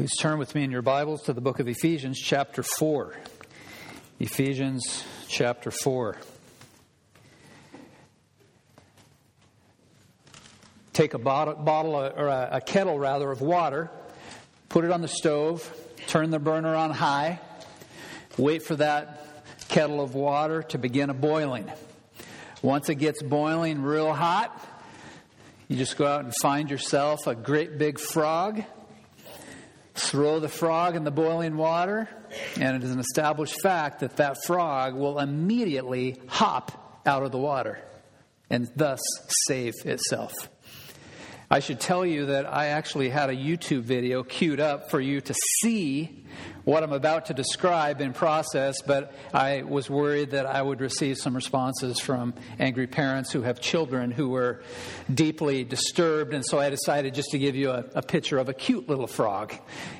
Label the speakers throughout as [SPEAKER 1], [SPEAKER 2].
[SPEAKER 1] Please turn with me in your Bibles to the book of Ephesians, chapter 4. Ephesians, chapter 4. Take a bottle, bottle or a, a kettle, rather, of water, put it on the stove, turn the burner on high, wait for that kettle of water to begin a boiling. Once it gets boiling real hot, you just go out and find yourself a great big frog Throw the frog in the boiling water, and it is an established fact that that frog will immediately hop out of the water and thus save itself. I should tell you that I actually had a YouTube video queued up for you to see what I'm about to describe in process, but I was worried that I would receive some responses from angry parents who have children who were deeply disturbed, and so I decided just to give you a, a picture of a cute little frog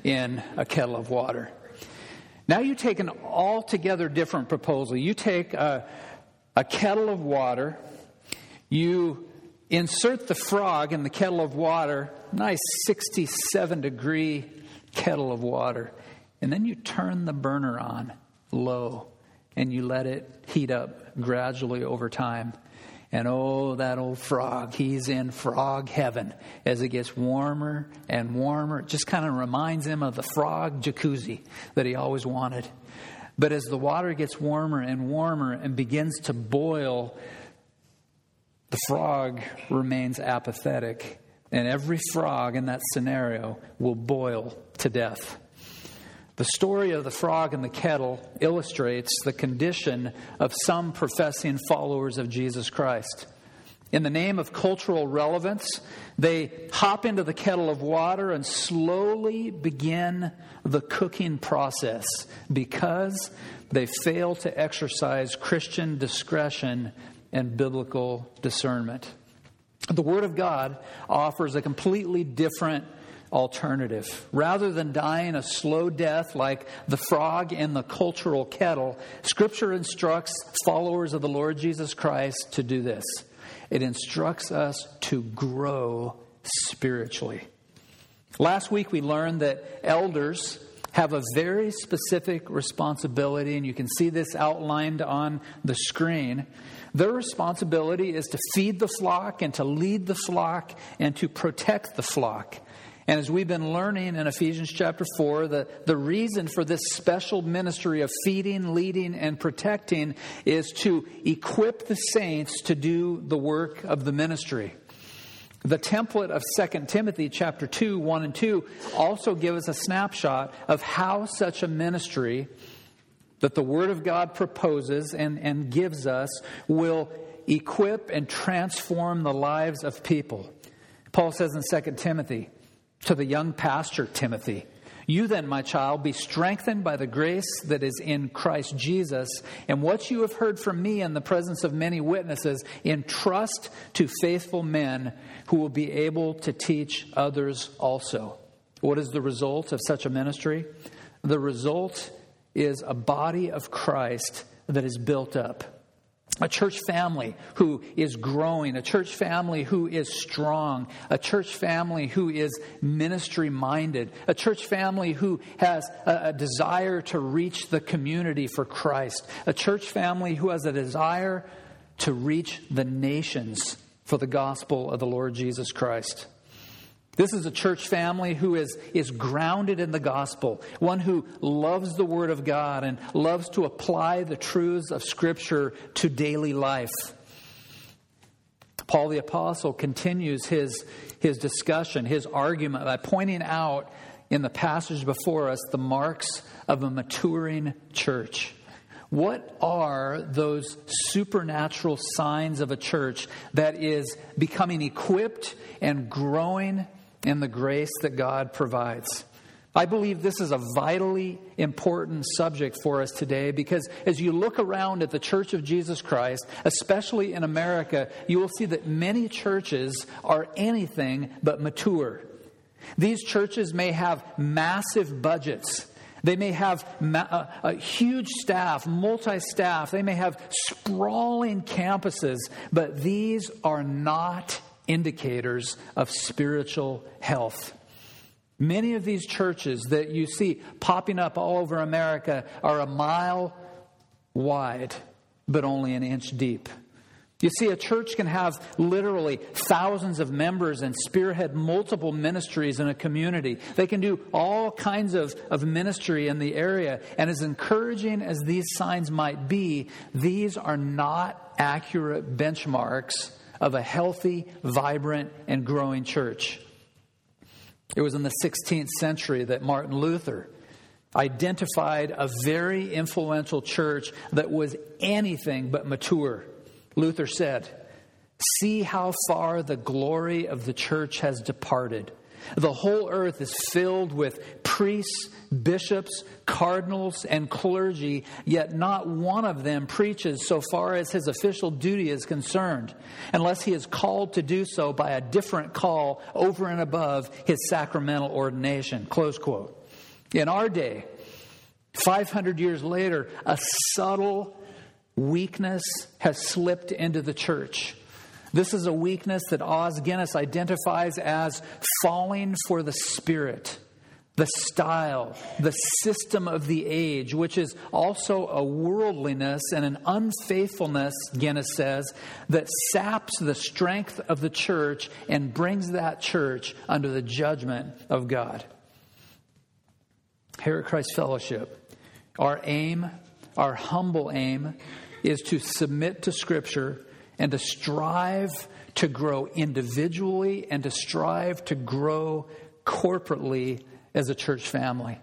[SPEAKER 1] in a kettle of water. Now you take an altogether different proposal. You take a, a kettle of water, you insert the frog in the kettle of water, nice 67 degree kettle of water, and then you turn the burner on low and you let it heat up gradually over time. And oh, that old frog, he's in frog heaven as it gets warmer and warmer. It just kind of reminds him of the frog jacuzzi that he always wanted. But as the water gets warmer and warmer and begins to boil, the frog remains apathetic, and every frog in that scenario will boil to death. The story of the frog in the kettle illustrates the condition of some professing followers of Jesus Christ. In the name of cultural relevance, they hop into the kettle of water and slowly begin the cooking process because they fail to exercise Christian discretion and biblical discernment. The Word of God offers a completely different alternative. Rather than dying a slow death like the frog in the cultural kettle, Scripture instructs followers of the Lord Jesus Christ to do this it instructs us to grow spiritually. Last week we learned that elders have a very specific responsibility, and you can see this outlined on the screen. Their responsibility is to feed the flock and to lead the flock and to protect the flock. And as we've been learning in Ephesians chapter 4, the, the reason for this special ministry of feeding, leading, and protecting is to equip the saints to do the work of the ministry. The template of 2 Timothy chapter 2, 1 and 2 also give us a snapshot of how such a ministry that the Word of God proposes and, and gives us will equip and transform the lives of people. Paul says in 2 Timothy, to the young pastor Timothy, you then, my child, be strengthened by the grace that is in Christ Jesus, and what you have heard from me in the presence of many witnesses, entrust to faithful men who will be able to teach others also. What is the result of such a ministry? The result is a body of Christ that is built up. A church family who is growing, a church family who is strong, a church family who is ministry minded, a church family who has a, a, desire to reach the community for Christ, a church family who has a desire to reach the nations for the gospel of the Lord Jesus Christ. This is a church family who is, is grounded in the gospel, one who loves the Word of God and loves to apply the truths of Scripture to daily life. Paul the Apostle continues his, his discussion, his argument by pointing out in the passage before us the marks of a maturing church. What are those supernatural signs of a church that is becoming equipped and growing and the grace that God provides. I believe this is a vitally important subject for us today because as you look around at the Church of Jesus Christ, especially in America, you will see that many churches are anything but mature. These churches may have massive budgets. They may have ma- a, a huge staff, multi staff. They may have sprawling campuses, but these are not indicators of spiritual health. Many of these churches that you see popping up all over America are a mile wide, but only an inch deep. You see, a church can have literally thousands of members and spearhead multiple ministries in a community. They can do all kinds of, of ministry in the area. And as encouraging as these signs might be, these are not accurate benchmarks of a healthy, vibrant, and growing church. It was in the 16th century that Martin Luther identified a very influential church that was anything but mature. Luther said, See how far the glory of the church has departed. The whole earth is filled with priests, bishops, cardinals, and clergy, yet not one of them preaches so far as his official duty is concerned, unless he is called to do so by a different call over and above his sacramental ordination. Close quote. In our day, 500 years later, a subtle weakness has slipped into the church. This is a weakness that Os Guinness identifies as falling for the spirit, the style, the system of the age, which is also a worldliness and an unfaithfulness, Guinness says, that saps the strength of the church and brings that church under the judgment of God. Here at Christ Fellowship, our aim, our humble aim, is to submit to Scripture and to strive to grow individually and to strive to grow corporately as a church family.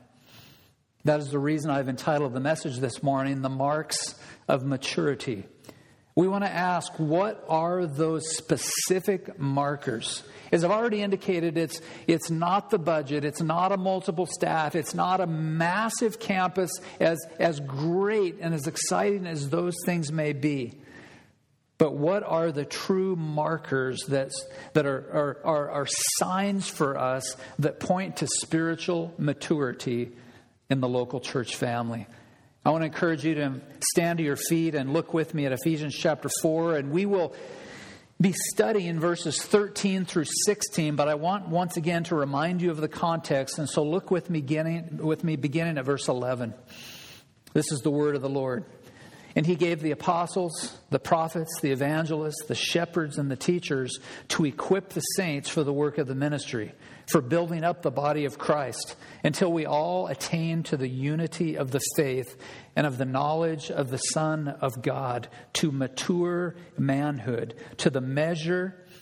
[SPEAKER 1] That is the reason I've entitled the message this morning, The Marks of Maturity. We want to ask what are those specific markers? As I've already indicated, it's, it's not the budget, it's not a multiple staff, it's not a massive campus, as, as great and as exciting as those things may be. But what are the true markers that are, are, are, are signs for us that point to spiritual maturity in the local church family? I want to encourage you to stand to your feet and look with me at Ephesians chapter 4, and we will be studying verses 13 through 16, but I want once again to remind you of the context, and so look with me beginning, with me beginning at verse 11. This is the word of the Lord. And he gave the apostles, the prophets, the evangelists, the shepherds, and the teachers to equip the saints for the work of the ministry, for building up the body of Christ, until we all attain to the unity of the faith and of the knowledge of the Son of God, to mature manhood, to the measure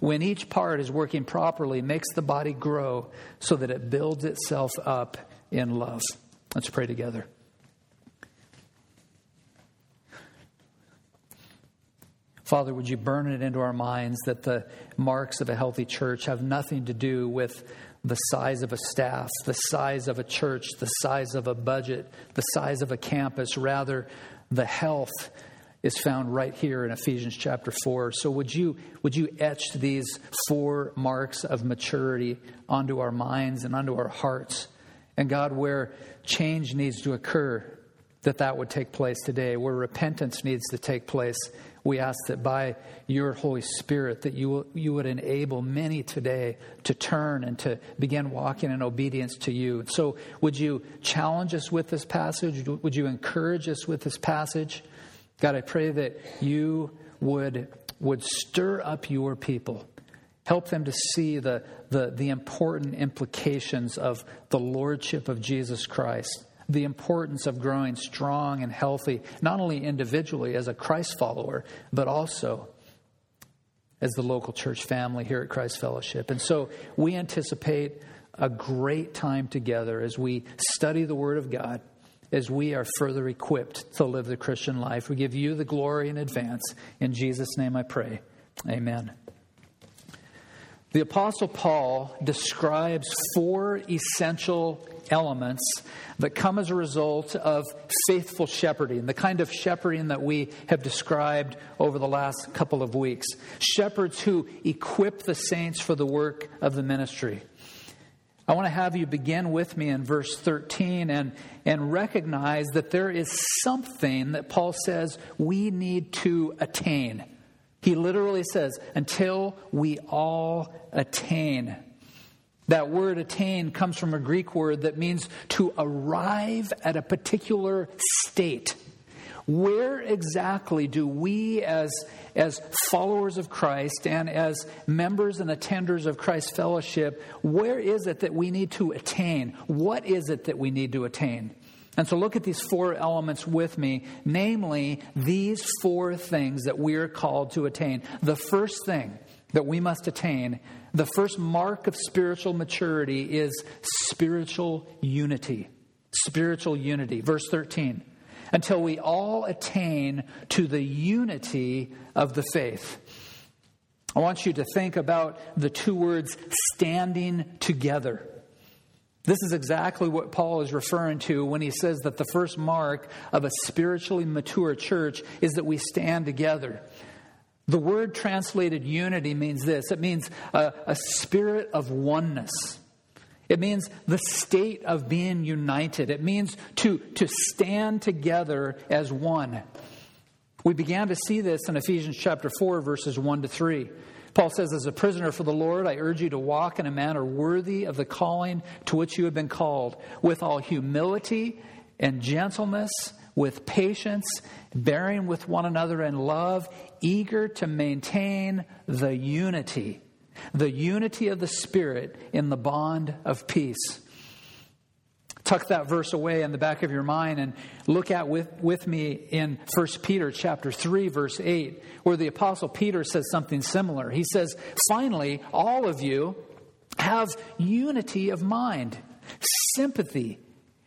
[SPEAKER 1] when each part is working properly, makes the body grow so that it builds itself up in love. Let's pray together. Father, would you burn it into our minds that the marks of a healthy church have nothing to do with the size of a staff, the size of a church, the size of a budget, the size of a campus, rather, the health is found right here in Ephesians chapter 4. So would you would you etch these four marks of maturity onto our minds and onto our hearts? And God, where change needs to occur, that that would take place today. Where repentance needs to take place, we ask that by your Holy Spirit that you will, you would enable many today to turn and to begin walking in obedience to you. So would you challenge us with this passage? Would you encourage us with this passage? God, I pray that you would, would stir up your people. Help them to see the, the, the important implications of the lordship of Jesus Christ, the importance of growing strong and healthy, not only individually as a Christ follower, but also as the local church family here at Christ Fellowship. And so we anticipate a great time together as we study the Word of God as we are further equipped to live the Christian life. We give you the glory in advance. In Jesus' name I pray. Amen. The Apostle Paul describes four essential elements that come as a result of faithful shepherding, the kind of shepherding that we have described over the last couple of weeks. Shepherds who equip the saints for the work of the ministry. I want to have you begin with me in verse 13 and, and recognize that there is something that Paul says we need to attain. He literally says, until we all attain. That word attain comes from a Greek word that means to arrive at a particular state. Where exactly do we, as, as followers of Christ and as members and attenders of Christ's fellowship, where is it that we need to attain? What is it that we need to attain? And so look at these four elements with me, namely these four things that we are called to attain. The first thing that we must attain, the first mark of spiritual maturity is spiritual unity. Spiritual unity. Verse 13. Until we all attain to the unity of the faith. I want you to think about the two words standing together. This is exactly what Paul is referring to when he says that the first mark of a spiritually mature church is that we stand together. The word translated unity means this it means a, a, spirit of oneness. It means the state of being united. It means to, to stand together as one. We began to see this in Ephesians chapter 4, verses 1 to 3. Paul says, As a prisoner for the Lord, I urge you to walk in a manner worthy of the calling to which you have been called, with all humility and gentleness, with patience, bearing with one another in love, eager to maintain the unity, the unity of the Spirit in the bond of peace tuck that verse away in the back of your mind and look at with, with me in 1 Peter chapter 3 verse 8 where the apostle Peter says something similar. He says, "Finally, all of you have unity of mind, sympathy,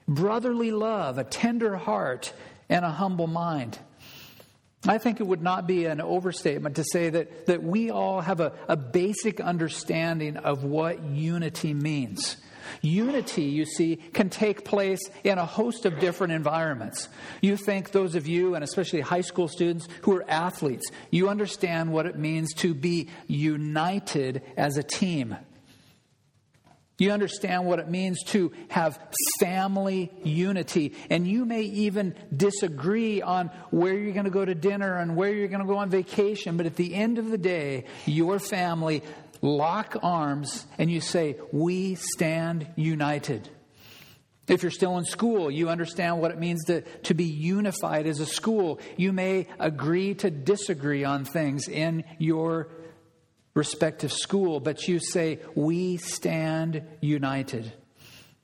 [SPEAKER 1] brotherly love, a tender heart, and a humble mind." I think it would not be an overstatement to say that, that we all have a, a basic understanding of what unity means. Unity, you see, can take place in a host of different environments. You think those of you, and especially high school students who are athletes, you understand what it means to be united as a team. You understand what it means to have family unity. And you may even disagree on where you're going to go to dinner and where you're going to go on vacation. But at the end of the day, your family lock arms and you say, We stand united. If you're still in school, you understand what it means to, to be unified as a school. You may agree to disagree on things in your respective school, but you say, We stand united.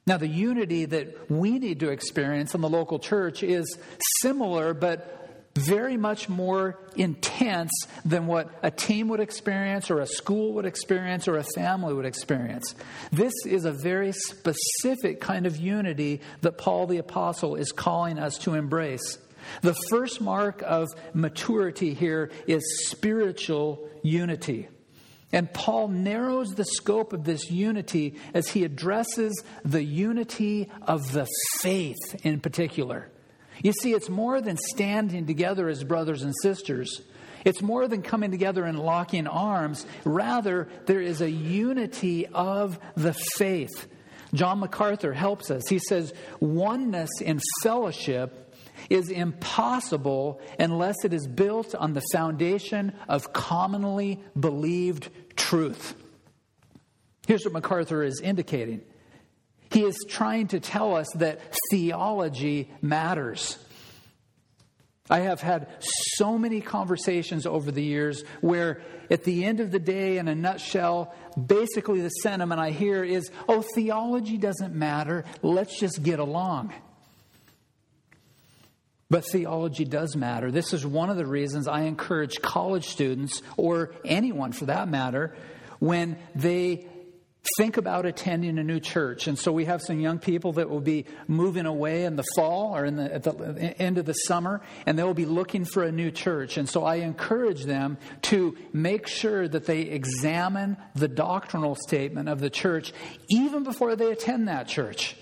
[SPEAKER 1] Now, the unity that we need to experience in the local church is similar, but very much more intense than what a team would experience or a school would experience or a family would experience. This is a very specific kind of unity that Paul the Apostle is calling us to embrace. The first mark of maturity here is spiritual unity. And Paul narrows the scope of this unity as he addresses the unity of the faith in particular. You see, it's more than standing together as brothers and sisters. It's more than coming together and locking arms. Rather, there is a unity of the faith. John MacArthur helps us. He says, Oneness in fellowship is impossible unless it is built on the foundation of commonly believed truth. Here's what MacArthur is indicating he is trying to tell us that theology matters. I have had so many conversations over the years where, at the end of the day, in a nutshell, basically the sentiment I hear is oh, theology doesn't matter. Let's just get along. But theology does matter. This is one of the reasons I encourage college students, or anyone for that matter, when they think about attending a new church. And so we have some young people that will be moving away in the fall or in the, at the end of the summer, and they will be looking for a new church. And so I encourage them to make sure that they examine the doctrinal statement of the church even before they attend that church.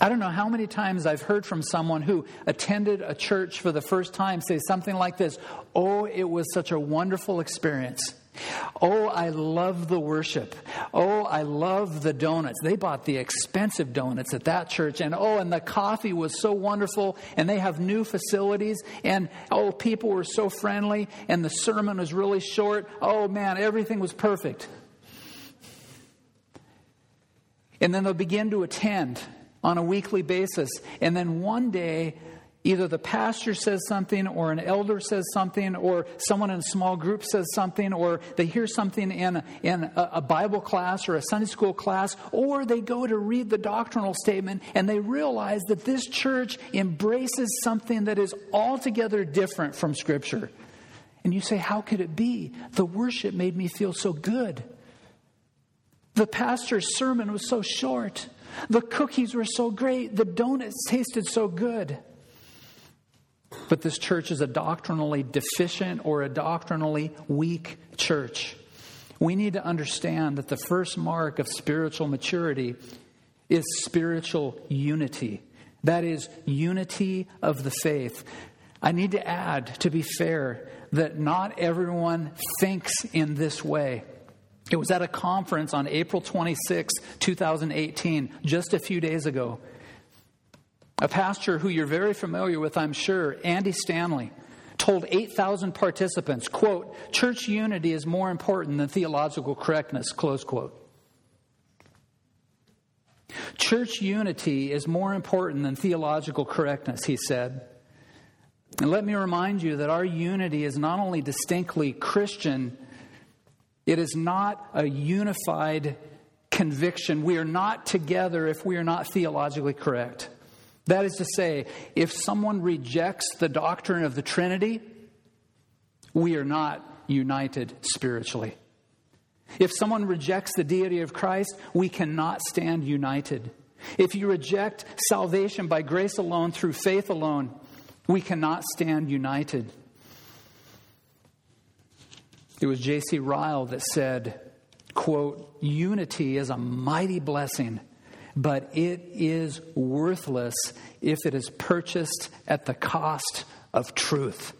[SPEAKER 1] I don't know how many times I've heard from someone who attended a church for the first time say something like this Oh, it was such a wonderful experience. Oh, I love the worship. Oh, I love the donuts. They bought the expensive donuts at that church. And oh, and the coffee was so wonderful. And they have new facilities. And oh, people were so friendly. And the sermon was really short. Oh, man, everything was perfect. And then they'll begin to attend on a weekly basis. And then one day, Either the pastor says something, or an elder says something, or someone in a small group says something, or they hear something in, in a, a Bible class or a Sunday school class, or they go to read the doctrinal statement and they realize that this church embraces something that is altogether different from Scripture. And you say, How could it be? The worship made me feel so good. The pastor's sermon was so short. The cookies were so great. The donuts tasted so good. But this church is a doctrinally deficient or a doctrinally weak church. We need to understand that the first mark of spiritual maturity is spiritual unity. That is, unity of the faith. I need to add, to be fair, that not everyone thinks in this way. It was at a conference on April 26, 2018, just a few days ago. A pastor who you're very familiar with, I'm sure, Andy Stanley, told 8,000 participants, quote, church unity is more important than theological correctness, close quote. Church unity is more important than theological correctness, he said. And let me remind you that our unity is not only distinctly Christian, it is not a unified conviction. We are not together if we are not theologically correct. That is to say, if someone rejects the doctrine of the Trinity, we are not united spiritually. If someone rejects the deity of Christ, we cannot stand united. If you reject salvation by grace alone, through faith alone, we cannot stand united. It was J.C. Ryle that said, quote, unity is a mighty blessing but it is worthless if it is purchased at the cost of truth.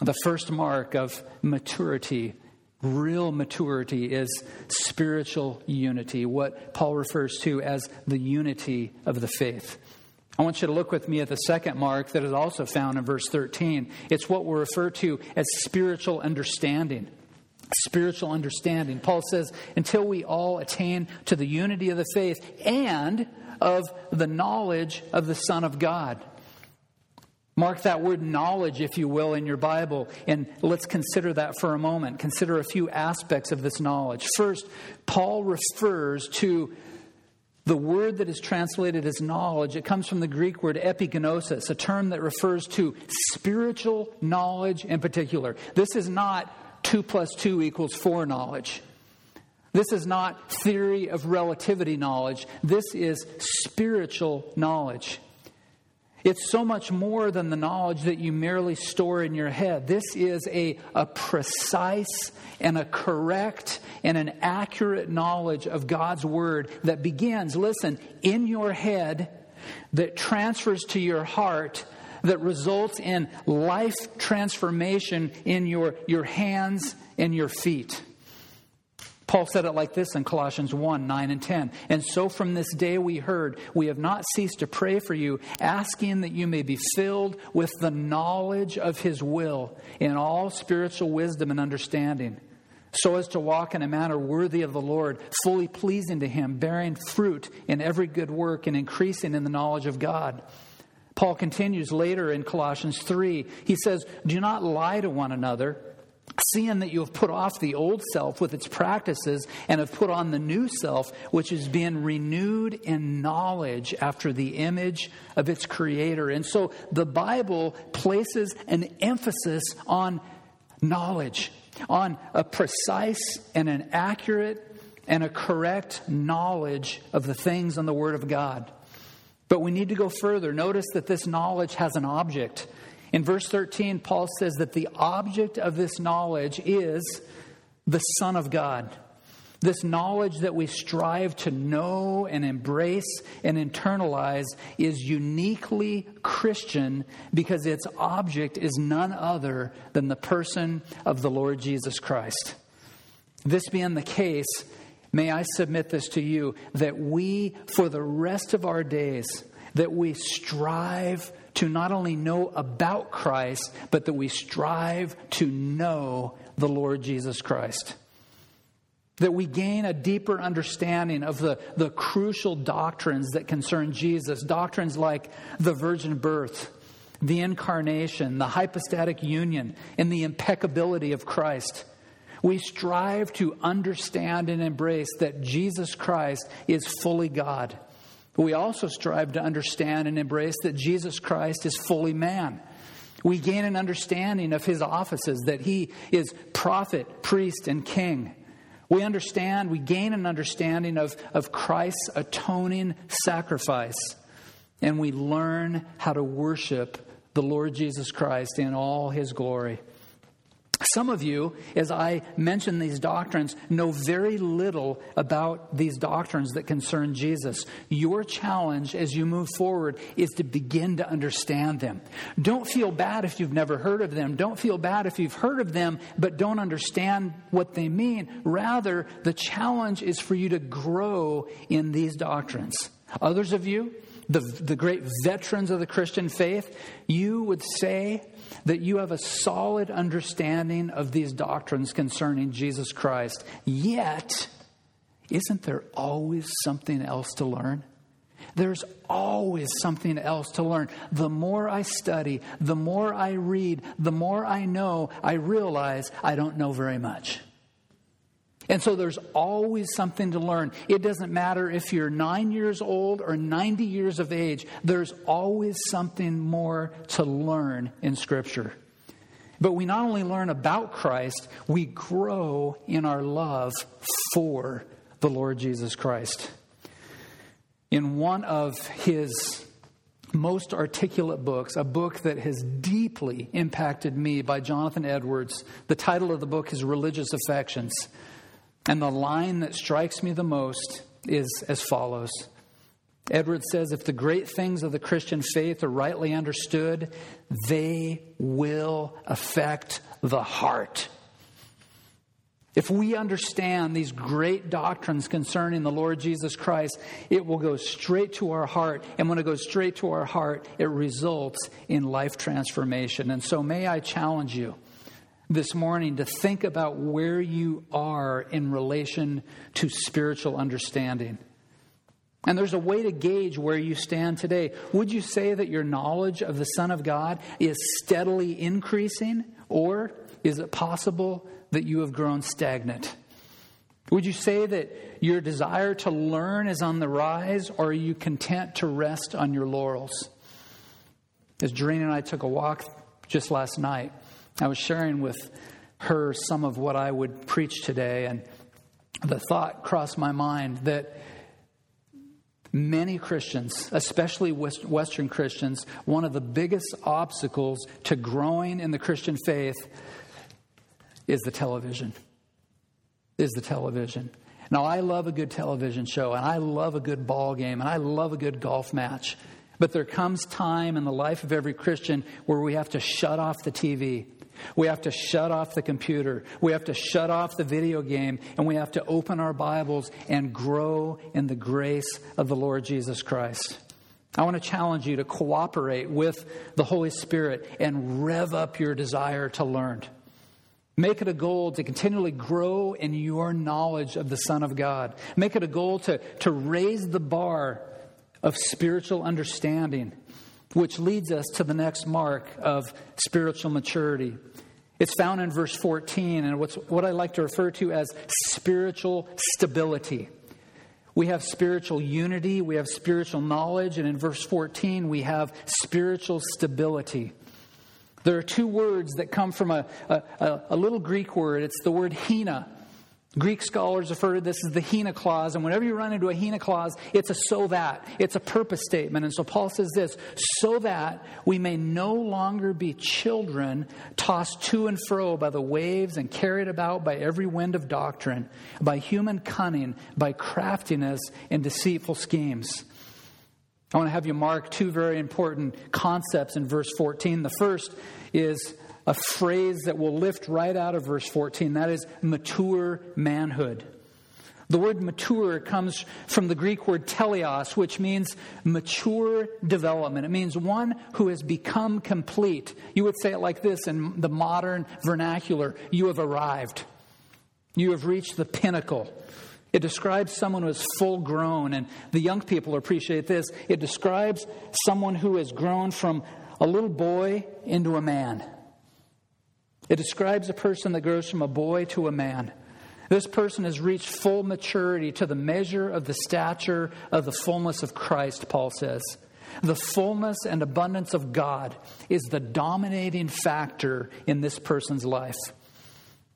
[SPEAKER 1] The first mark of maturity, real maturity, is spiritual unity, what Paul refers to as the unity of the faith. I want you to look with me at the second mark that is also found in verse 13. It's what we refer to as spiritual understanding spiritual understanding. Paul says, until we all attain to the unity of the faith and of the knowledge of the Son of God. Mark that word knowledge, if you will, in your Bible, and let's consider that for a moment. Consider a few aspects of this knowledge. First, Paul refers to the word that is translated as knowledge. It comes from the Greek word epignosis, a term that refers to spiritual knowledge in particular. This is not 2 plus 2 equals 4 knowledge. This is not theory of relativity knowledge. This is spiritual knowledge. It's so much more than the knowledge that you merely store in your head. This is a, a precise and a correct and an accurate knowledge of God's Word that begins, listen, in your head, that transfers to your heart, that results in life transformation in your, your hands and your feet. Paul said it like this in Colossians 1 9 and 10. And so from this day we heard, we have not ceased to pray for you, asking that you may be filled with the knowledge of his will in all spiritual wisdom and understanding, so as to walk in a manner worthy of the Lord, fully pleasing to him, bearing fruit in every good work and increasing in the knowledge of God Paul continues later in Colossians 3. He says, Do not lie to one another, seeing that you have put off the old self with its practices and have put on the new self, which is being renewed in knowledge after the image of its creator. And so the Bible places an emphasis on knowledge. on a precise and an accurate and a correct knowledge of the things in the Word of God. But we need to go further. Notice that this knowledge has an object. In verse 13, Paul says that the object of this knowledge is the Son of God. This knowledge that we strive to know and embrace and internalize is uniquely Christian because its object is none other than the person of the Lord Jesus Christ. This being the case, may I submit this to you that we, for the rest of our days, that we strive to not only know about Christ, but that we strive to know the Lord Jesus Christ. That we gain a deeper understanding of the, the crucial doctrines that concern Jesus, doctrines like the virgin birth, the incarnation, the hypostatic union, and the impeccability of Christ. We strive to understand and embrace that Jesus Christ is fully God. We also strive to understand and embrace that Jesus Christ is fully man. We gain an understanding of his offices, that he is prophet, priest, and king we understand, we gain an understanding of, of Christ's atoning sacrifice, and we learn how to worship the Lord Jesus Christ in all his glory. Some of you, as I mention these doctrines, know very little about these doctrines that concern Jesus. Your challenge as you move forward is to begin to understand them. Don't feel bad if you've never heard of them. Don't feel bad if you've heard of them but don't understand what they mean. Rather, the challenge is for you to grow in these doctrines. Others of you, the, the great veterans of the Christian faith, you would say that you have a solid understanding of these doctrines concerning Jesus Christ. Yet, isn't there always something else to learn? There's always something else to learn. The more I study, the more I read, the more I know, I realize I don't know very much. And so there's always something to learn. It doesn't matter if you're nine years old or 90 years of age, there's always something more to learn in Scripture. But we not only learn about Christ, we grow in our love for the Lord Jesus Christ. In one of his most articulate books, a book that has deeply impacted me by Jonathan Edwards, the title of the book is Religious Affections. And the line that strikes me the most is as follows Edward says, If the great things of the Christian faith are rightly understood, they will affect the heart. If we understand these great doctrines concerning the Lord Jesus Christ, it will go straight to our heart. And when it goes straight to our heart, it results in life transformation. And so, may I challenge you this morning to think about where you are in relation to spiritual understanding. And there's a way to gauge where you stand today. Would you say that your knowledge of the Son of God is steadily increasing, or is it possible that you have grown stagnant? Would you say that your desire to learn is on the rise, or are you content to rest on your laurels? As Doreen and I took a walk just last night, I was sharing with her some of what I would preach today, and the thought crossed my mind that many Christians, especially Western Christians, one of the biggest obstacles to growing in the Christian faith is the television. Is the television. Now, I love a good television show, and I love a good ball game, and I love a good golf match. But there comes time in the life of every Christian where we have to shut off the TV we have to shut off the computer. We have to shut off the video game. And we have to open our Bibles and grow in the grace of the Lord Jesus Christ. I want to challenge you to cooperate with the Holy Spirit and rev up your desire to learn. Make it a goal to continually grow in your knowledge of the Son of God. Make it a goal to, to raise the bar of spiritual understanding which leads us to the next mark of spiritual maturity. It's found in verse 14, and what's what I like to refer to as spiritual stability. We have spiritual unity, we have spiritual knowledge, and in verse 14, we have spiritual stability. There are two words that come from a, a, a little Greek word. It's the word hina. Greek scholars refer to this as the hina clause, and whenever you run into a hina clause, it's a so that. It's a purpose statement. And so Paul says this so that we may no longer be children tossed to and fro by the waves and carried about by every wind of doctrine, by human cunning, by craftiness and deceitful schemes. I want to have you mark two very important concepts in verse 14. The first is a phrase that will lift right out of verse 14. That is mature manhood. The word mature comes from the Greek word teleos, which means mature development. It means one who has become complete. You would say it like this in the modern vernacular you have arrived, you have reached the pinnacle. It describes someone who is full grown, and the young people appreciate this. It describes someone who has grown from a little boy into a man. It describes a person that grows from a boy to a man. This person has reached full maturity to the measure of the stature of the fullness of Christ, Paul says. The fullness and abundance of God is the dominating factor in this person's life.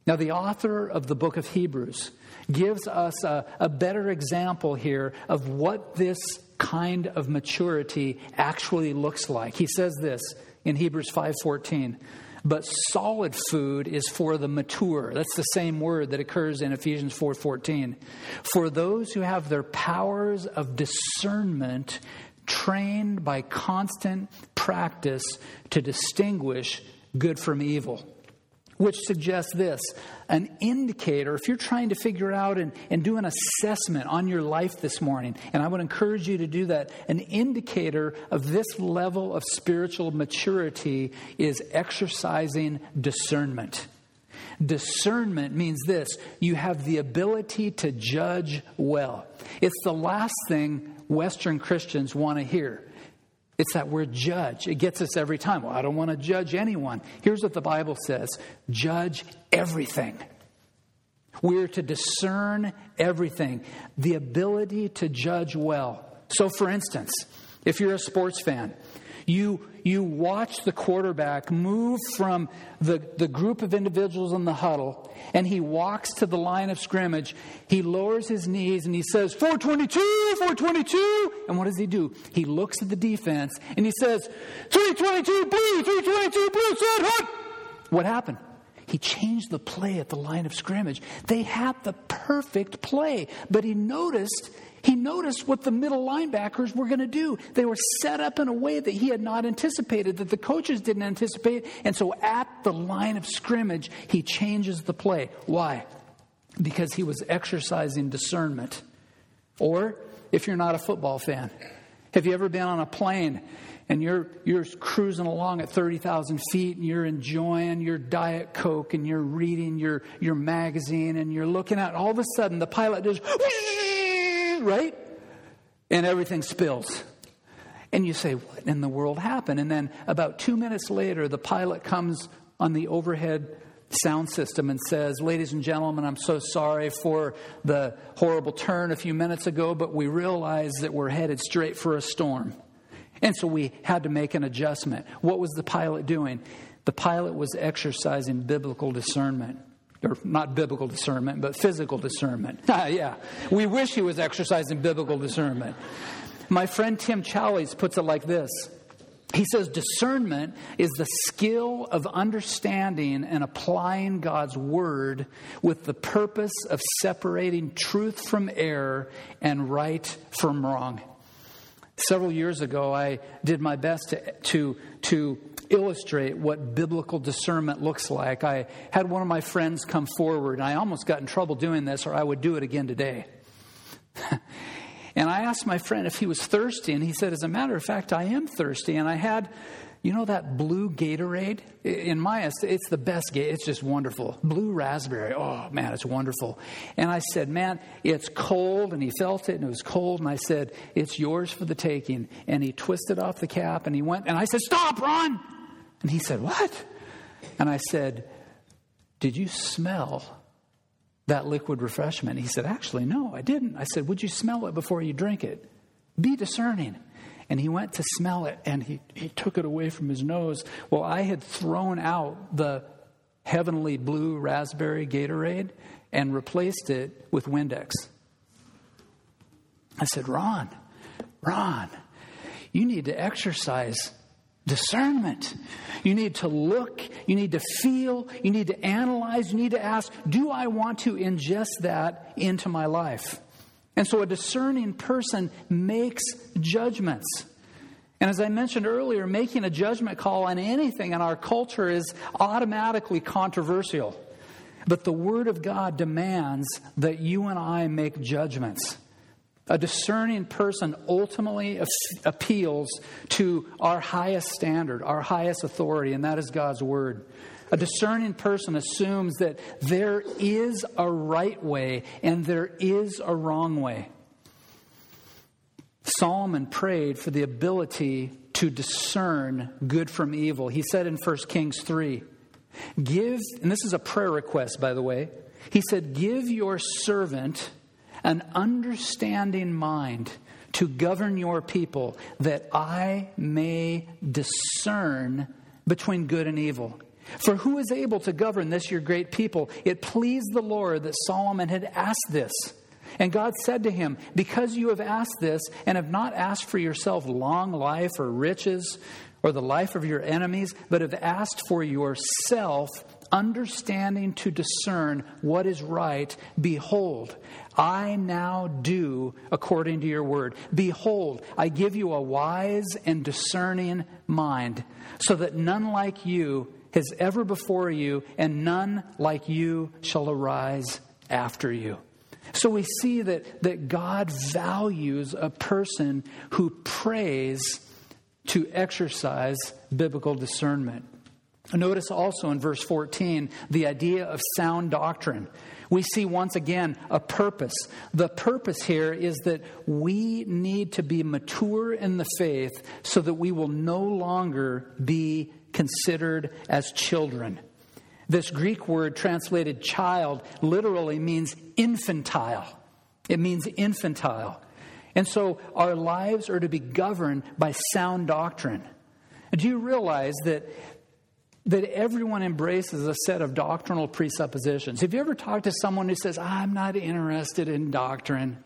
[SPEAKER 1] Now, the author of the book of Hebrews gives us a, a better example here of what this kind of maturity actually looks like. He says this in Hebrews 5:14 but solid food is for the mature. That's the same word that occurs in ephesians 4.14 for those who have their powers of discernment trained by constant practice to distinguish good from evil which suggests this an indicator, if you're trying to figure out and, and do an assessment on your life this morning, and I would encourage you to do that, an indicator of this level of spiritual maturity is exercising discernment. Discernment means this you have the ability to judge well. It's the last thing Western Christians want to hear. It's that word judge. It gets us every time. Well, I don't want to judge anyone. Here's what the Bible says judge everything. We're to discern everything, the ability to judge well. So, for instance, if you're a sports fan, you, you watch the quarterback move from the, the group of individuals in the huddle and he walks to the line of scrimmage. He lowers his knees and he says, 422, 422. And what does he do? He looks at the defense and he says, 322 blue, 322 blue, set hut. What happened? He changed the play at the line of scrimmage. They had the perfect play, but he noticed he noticed what the middle linebackers were going to do. They were set up in a way that he had not anticipated, that the coaches didn't anticipate. And so at the line of scrimmage, he changes the play. Why? Because he was exercising discernment. Or if you're not a football fan, have you ever been on a plane and you're, you're cruising along at 30,000 feet and you're enjoying your Diet Coke and you're reading your, your magazine and you're looking at, all of a sudden the pilot does right? And everything spills. And you say, What in the world happened? And then about two minutes later, the pilot comes on the overhead sound system and says, Ladies and gentlemen, I'm so sorry for the horrible turn a few minutes ago, but we realize that we're headed straight for a storm. And so we had to make an adjustment. What was the pilot doing? The pilot was exercising biblical discernment or not biblical discernment, but physical discernment. Ah, yeah, we wish he was exercising biblical discernment. My friend Tim Challies puts it like this. He says discernment is the skill of understanding and applying God's word with the purpose of separating truth from error and right from wrong. Several years ago, I did my best to, to, to illustrate what biblical discernment looks like. I had one of my friends come forward, and I almost got in trouble doing this, or I would do it again today. and I asked my friend if he was thirsty, and he said, As a matter of fact, I am thirsty. And I had, you know, that blue Gatorade? In my it's the best Gatorade. It's just wonderful. Blue raspberry. Oh, man, it's wonderful. And I said, Man, it's cold. And he felt it, and it was cold. And I said, It's yours for the taking. And he twisted off the cap, and he went, and I said, Stop, Ron! And he said, What? And I said, Did you smell that liquid refreshment? He said, Actually, no, I didn't. I said, Would you smell it before you drink it? Be discerning. and he went to smell it and he, he took it away from his nose. Well, I had thrown out the heavenly blue raspberry Gatorade and replaced it with Windex. I said, Ron, Ron, you need to exercise discernment. You need to look, you need to feel, you need to analyze, you need to ask, do I want to ingest that into my life? And so a discerning person makes judgments. And as I mentioned earlier, making a judgment call on anything in our culture is automatically controversial. But the Word of God demands that you and I make judgments. A discerning person ultimately appeals to our highest standard, our highest authority, and that is God's Word. A discerning person assumes that there is a right way and there is a wrong way. Solomon prayed for the ability to discern good from evil. He said in 1 Kings 3, Give, and this is a prayer request, by the way. He said, Give your servant an understanding mind to govern your people, that I may discern between good and evil. For who is able to govern this your great people? It pleased the Lord that Solomon had asked this. And God said to him, Because you have asked this and have not asked for yourself long life or riches or the life of your enemies, but have asked for yourself understanding to discern what is right, behold, I now do according to your word. Behold, I give you a wise and discerning mind, so that none like you has ever before you, and none like you shall arise after you. So we see that, that God values a person who prays to exercise biblical discernment. Notice also in verse 14 the idea of sound doctrine. We see once again a purpose. The purpose here is that we need to be mature in the faith so that we will no longer be considered as children. This Greek word translated child literally means infantile. It means infantile. And so our lives are to be governed by sound doctrine. Do you realize that, that everyone embraces a set of doctrinal presuppositions? Have you ever talked to someone who says, I'm not interested in doctrine?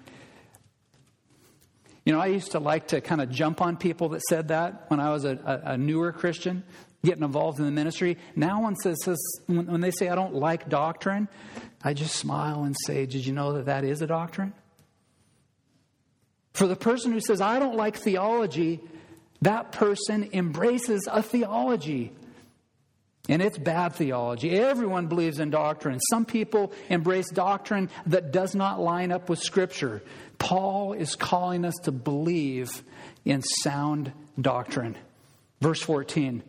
[SPEAKER 1] You know, I used to like to kind of jump on people that said that when I was a, a, a newer Christian getting involved in the ministry. Now, when, says, when, when they say, I don't like doctrine, I just smile and say, Did you know that that is a doctrine? For the person who says, I don't like theology, that person embraces a theology. And it's bad theology. Everyone believes in doctrine. Some people embrace doctrine that does not line up with Scripture. Paul is calling us to believe in sound doctrine. Verse 14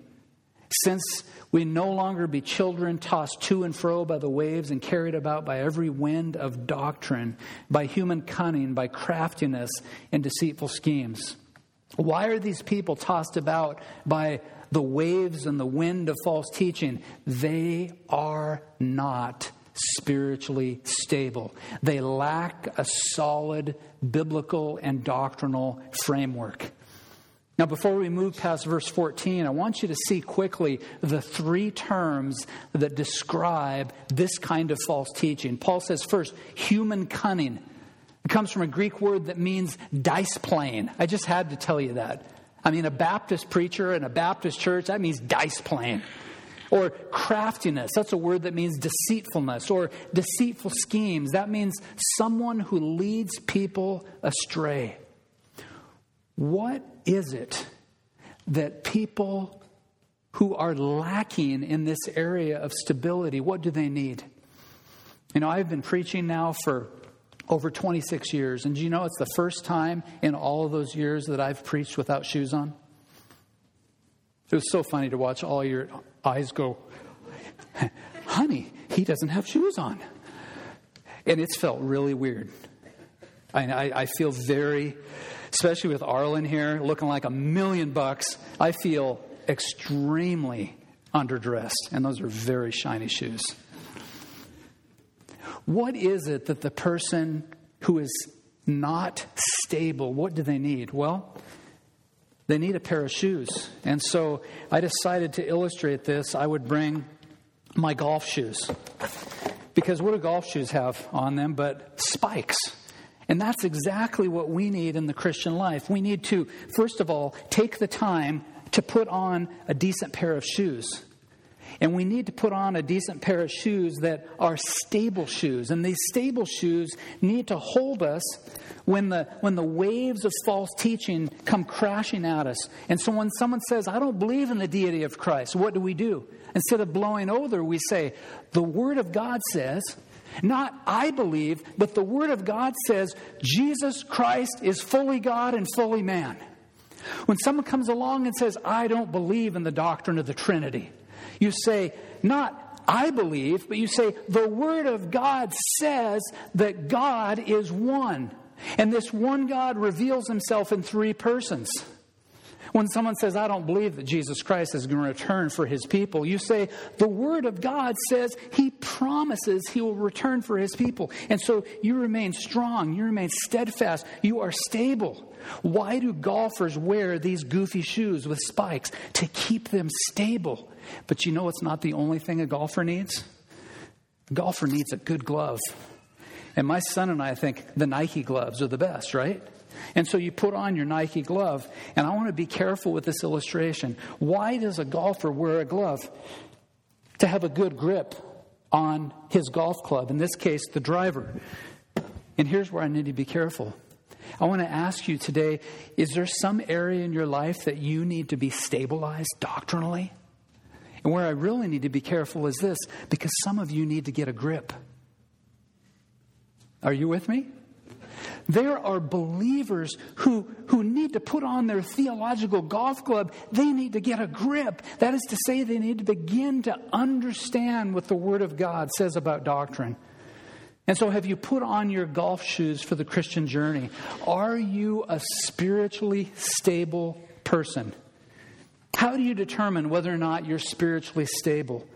[SPEAKER 1] since we no longer be children tossed to and fro by the waves and carried about by every wind of doctrine, by human cunning, by craftiness and deceitful schemes. Why are these people tossed about by the waves and the wind of false teaching? They are not spiritually stable. They lack a solid biblical and doctrinal framework. Now, before we move past verse 14, I want you to see quickly the three terms that describe this kind of false teaching. Paul says, first, human cunning. It comes from a Greek word that means dice playing. I just had to tell you that. I mean, a Baptist preacher in a Baptist church, that means dice playing. Or craftiness, that's a word that means deceitfulness. Or deceitful schemes, that means someone who leads people astray. What is it that people who are lacking in this area of stability, what do they need? You know, I've been preaching now for over 26 years, and do you know it's the first time in all of those years that I've preached without shoes on? It was so funny to watch all your eyes go, honey, he doesn't have shoes on. And it's felt really weird. I, I, feel very especially with Arlen here looking like a million bucks, I feel extremely underdressed. And those are very shiny shoes. What is it that the person who is not stable, what do they need? Well, they need a pair of shoes. And so I decided to illustrate this. I would bring my golf shoes. Because what do golf shoes have on them but spikes? And that's exactly what we need in the Christian life. We need to, first of all, take the time to put on a decent pair of shoes. And we need to put on a decent pair of shoes that are stable shoes. And these stable shoes need to hold us when the, when the waves of false teaching come crashing at us. And so when someone says, I don't believe in the deity of Christ, what do we do? Instead of blowing over, we say, The Word of God says, not I believe, but the Word of God says Jesus Christ is fully God and fully man. When someone comes along and says, I don't believe in the doctrine of the Trinity, you say, not I believe, but you say, the Word of God says that God is one. And this one God reveals himself in three persons. When someone says, I don't believe that Jesus Christ is going to return for his people, you say, the Word of God says he promises he will return for his people. And so you remain strong, you remain steadfast, you are stable. Why do golfers wear these goofy shoes with spikes? To keep them stable. But you know it's not the only thing a golfer needs? A golfer needs a good glove. And my son and I think the Nike gloves are the best, right? And so you put on your Nike glove, and I want to be careful with this illustration. Why does a golfer wear a glove? To have a good grip on his golf club, in this case, the driver. And here's where I need to be careful. I want to ask you today is there some area in your life that you need to be stabilized doctrinally? And where I really need to be careful is this because some of you need to get a grip. Are you with me? There are believers who, who need to put on their theological golf club. They need to get a grip. That is to say, they need to begin to understand what the Word of God says about doctrine. And so, have you put on your golf shoes for the Christian journey? Are you a spiritually stable person? How do you determine whether or not you're spiritually stable?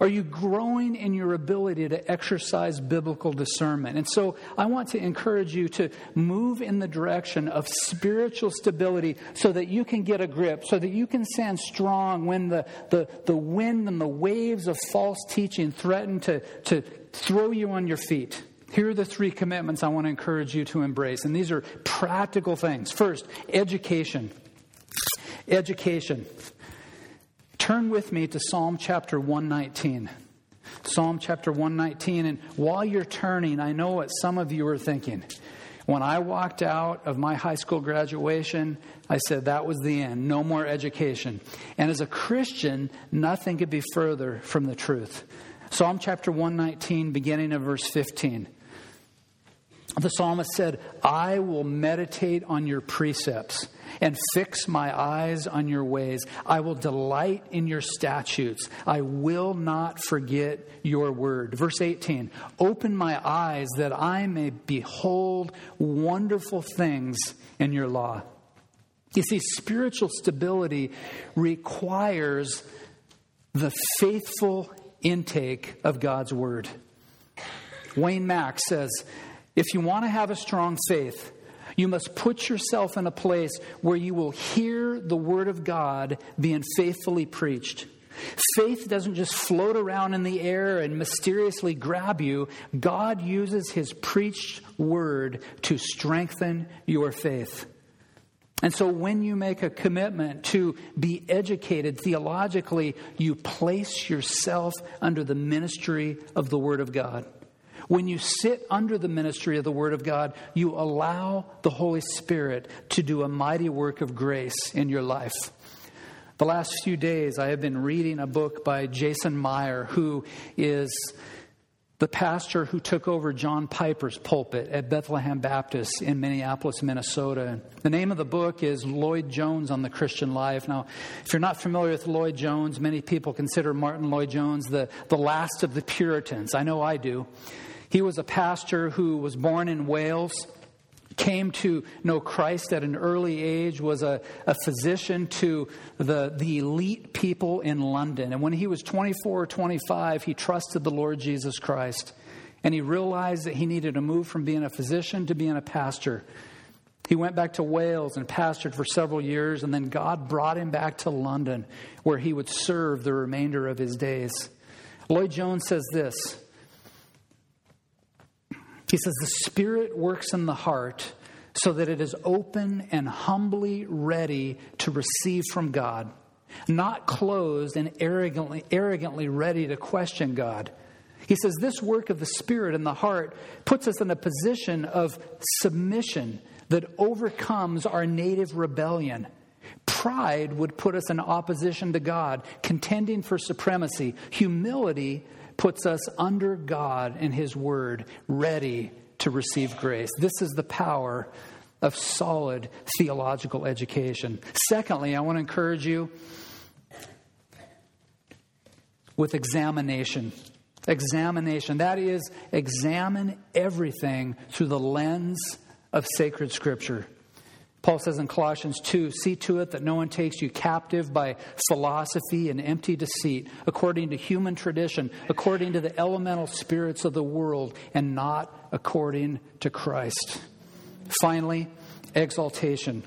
[SPEAKER 1] Are you growing in your ability to exercise biblical discernment? And so I want to encourage you to move in the direction of spiritual stability so that you can get a grip, so that you can stand strong when the, the, the wind and the waves of false teaching threaten to, to throw you on your feet. Here are the three commitments I want to encourage you to embrace. And these are practical things. First, education. Education. Turn with me to Psalm chapter 119. Psalm chapter 119. And while you're turning, I know what some of you are thinking. When I walked out of my high school graduation, I said that was the end. No more education. And as a Christian, nothing could be further from the truth. Psalm chapter 119, beginning of verse 15. The psalmist said, I will meditate on your precepts and fix my eyes on your ways. I will delight in your statutes. I will not forget your word. Verse 18 Open my eyes that I may behold wonderful things in your law. You see, spiritual stability requires the faithful intake of God's word. Wayne Mack says, if you want to have a strong faith, you must put yourself in a place where you will hear the Word of God being faithfully preached. Faith doesn't just float around in the air and mysteriously grab you. God uses His preached Word to strengthen your faith. And so, when you make a commitment to be educated theologically, you place yourself under the ministry of the Word of God. When you sit under the ministry of the Word of God, you allow the Holy Spirit to do a mighty work of grace in your life. The last few days, I have been reading a book by Jason Meyer, who is the pastor who took over John Piper's pulpit at Bethlehem Baptist in Minneapolis, Minnesota. The name of the book is Lloyd Jones on the Christian Life. Now, if you're not familiar with Lloyd Jones, many people consider Martyn Lloyd Jones the, the last of the Puritans. I know I do. He was a pastor who was born in Wales, came to know Christ at an early age, was a, a physician to the, the elite people in London. And when he was 24 or 25, he trusted the Lord Jesus Christ. And he realized that he needed to move from being a physician to being a pastor. He went back to Wales and pastored for several years, and then God brought him back to London, where he would serve the remainder of his days. Lloyd Jones says this He says, The Spirit works in the heart so that it is open and humbly ready to receive from God, not closed and arrogantly, arrogantly ready to question God. He says, This work of the Spirit in the heart puts us in a position of submission that overcomes our native rebellion. Pride would put us in opposition to God, contending for supremacy. Humility puts us under God and His Word, ready to receive grace. This is the power of solid theological education. Secondly, I want to encourage you with examination. Examination. That is, examine everything through the lens of sacred scripture. Paul says in Colossians 2 See to it that no one takes you captive by philosophy and empty deceit, according to human tradition, according to the elemental spirits of the world, and not according to Christ. Finally, exaltation.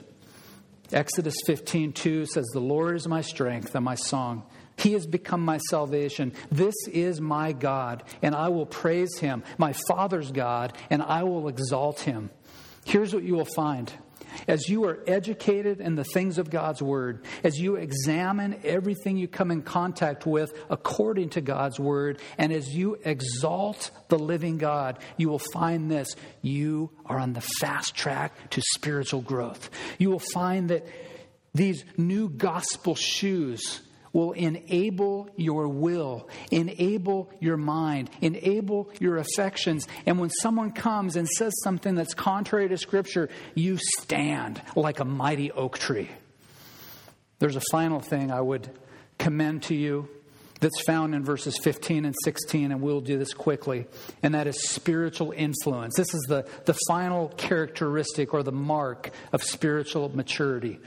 [SPEAKER 1] Exodus 15 2 says, The Lord is my strength and my song. He has become my salvation. This is my God, and I will praise him, my Father's God, and I will exalt him. Here's what you will find. As you are educated in the things of God's Word, as you examine everything you come in contact with according to God's Word, and as you exalt the living God, you will find this. You are on the fast track to spiritual growth. You will find that these new gospel shoes will enable your will, enable your mind, enable your affections. And when someone comes and says something that's contrary to Scripture, you stand like a mighty oak tree. There's a final thing I would commend to you that's found in verses 15 and 16, and we'll do this quickly, and that is spiritual influence. This is the, the final characteristic or the mark of spiritual maturity.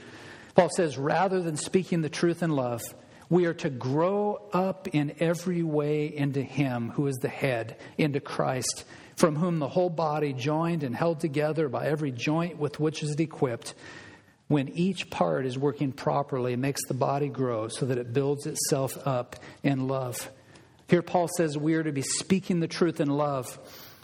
[SPEAKER 1] Paul says, rather than speaking the truth in love, we are to grow up in every way into Him who is the head, into Christ, from whom the whole body, joined and held together by every joint with which is it equipped, when each part is working properly, makes the body grow so that it builds itself up in love. Here, Paul says we are to be speaking the truth in love.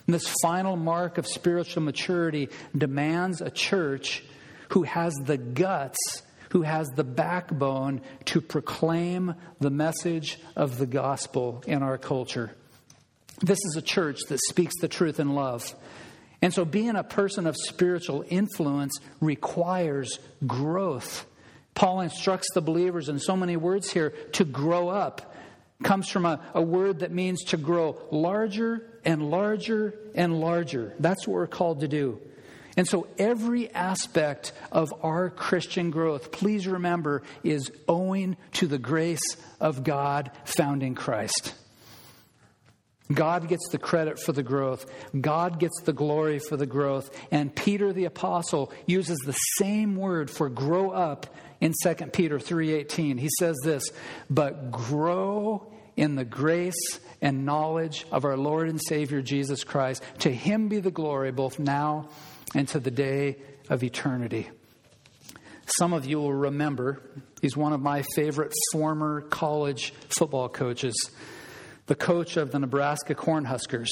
[SPEAKER 1] And this final mark of spiritual maturity demands a church who has the guts who has the backbone to proclaim the message of the gospel in our culture. This is a church that speaks the truth in love. And so, being a person of spiritual influence requires growth. Paul instructs the believers in so many words here to grow up. Comes from a, a word that means to grow larger and larger and larger. That's what we're called to do. And so every aspect of our Christian growth, please remember, is owing to the grace of God found in Christ. God gets the credit for the growth. God gets the glory for the growth. And Peter the apostle uses the same word for grow up in 2 Peter 3:18. He says this, "But grow in the grace and knowledge of our Lord and Savior Jesus Christ. To him be the glory both now and to the day of eternity. Some of you will remember, he's one of my favorite former college football coaches, the coach of the Nebraska Cornhuskers.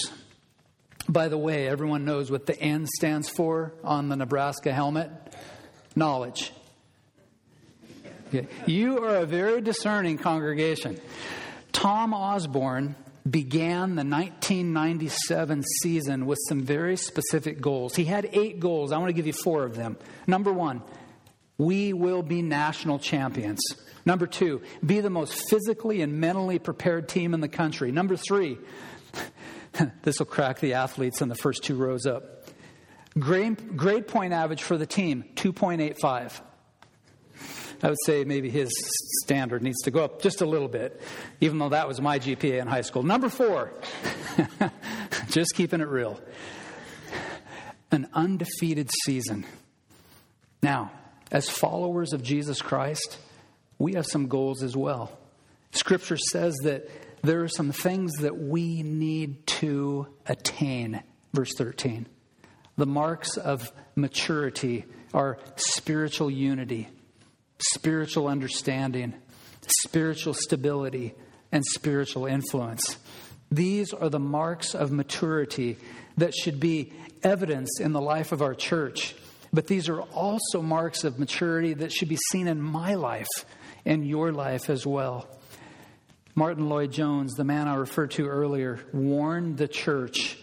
[SPEAKER 1] By the way, everyone knows what the N stands for on the Nebraska helmet knowledge. You are a very discerning congregation. Tom Osborne began the 1997 season with some very specific goals. He had eight goals. I want to give you four of them. Number one, we will be national champions. Number two, be the most physically and mentally prepared team in the country. Number three, this will crack the athletes in the first two rows up. Grade, grade point average for the team, 2.85. I would say maybe his standard needs to go up just a little bit, even though that was my GPA in high school. Number four, just keeping it real an undefeated season. Now, as followers of Jesus Christ, we have some goals as well. Scripture says that there are some things that we need to attain. Verse 13. The marks of maturity are spiritual unity, spiritual understanding, spiritual stability, and spiritual influence. These are the marks of maturity that should be evidenced in the life of our church. But these are also marks of maturity that should be seen in my life and your life as well. Martyn Lloyd-Jones, the man I referred to earlier, warned the church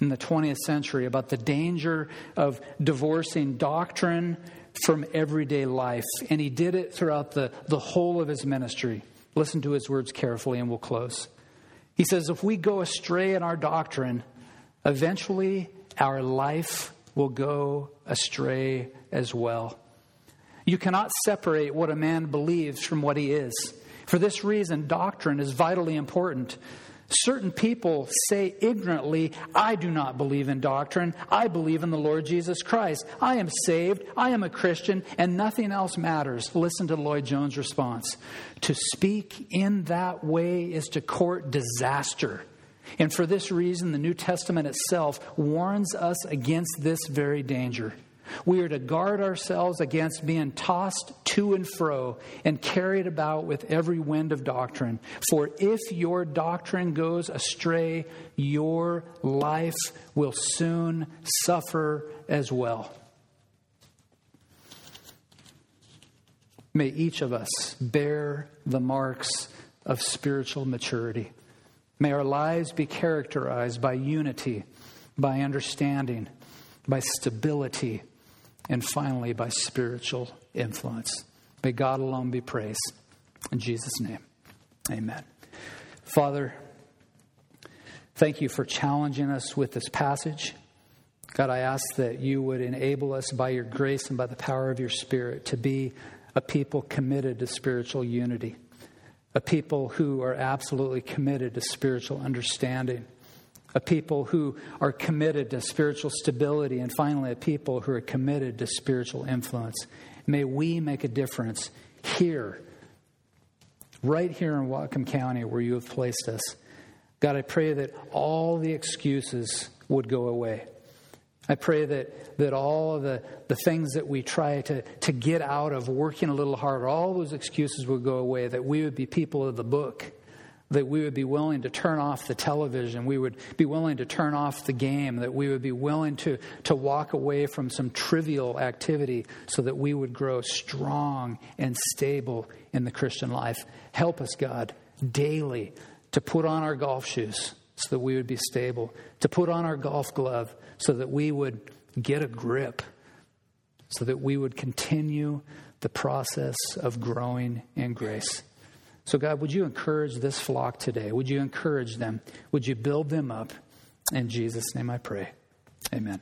[SPEAKER 1] in the 20th century about the danger of divorcing doctrine from everyday life. And he did it throughout the, the whole of his ministry. Listen to his words carefully, and we'll close. He says, If we go astray in our doctrine, eventually our life will go astray as well. You cannot separate what a man believes from what he is. For this reason, doctrine is vitally important. Certain people say ignorantly, I do not believe in doctrine. I believe in the Lord Jesus Christ. I am saved. I am a Christian, and nothing else matters. Listen to Lloyd-Jones' response. To speak in that way is to court disaster. And for this reason, the New Testament itself warns us against this very danger. We are to guard ourselves against being tossed to and fro and carried about with every wind of doctrine. For if your doctrine goes astray, your life will soon suffer as well. May each of us bear the marks of spiritual maturity. May our lives be characterized by unity, by understanding, by stability, and finally by spiritual influence. May God alone be praised. In Jesus' name, amen. Father, thank you for challenging us with this passage. God, I ask that you would enable us by your grace and by the power of your Spirit to be a people committed to spiritual unity a people who are absolutely committed to spiritual understanding, a people who are committed to spiritual stability, and finally, a people who are committed to spiritual influence. May we make a difference here, right here in Whatcom County, where you have placed us. God, I pray that all the excuses would go away. I pray that, that all of the, the things that we try to, to get out of working a little harder, all those excuses would go away, that we would be people of the book, that we would be willing to turn off the television, we would be willing to turn off the game, that we would be willing to, to walk away from some trivial activity so that we would grow strong and stable in the Christian life. Help us, God, daily to put on our golf shoes so that we would be stable, to put on our golf glove so that we would get a grip, so that we would continue the process of growing in grace. So, God, would you encourage this flock today? Would you encourage them? Would you build them up? In Jesus' name I pray. Amen.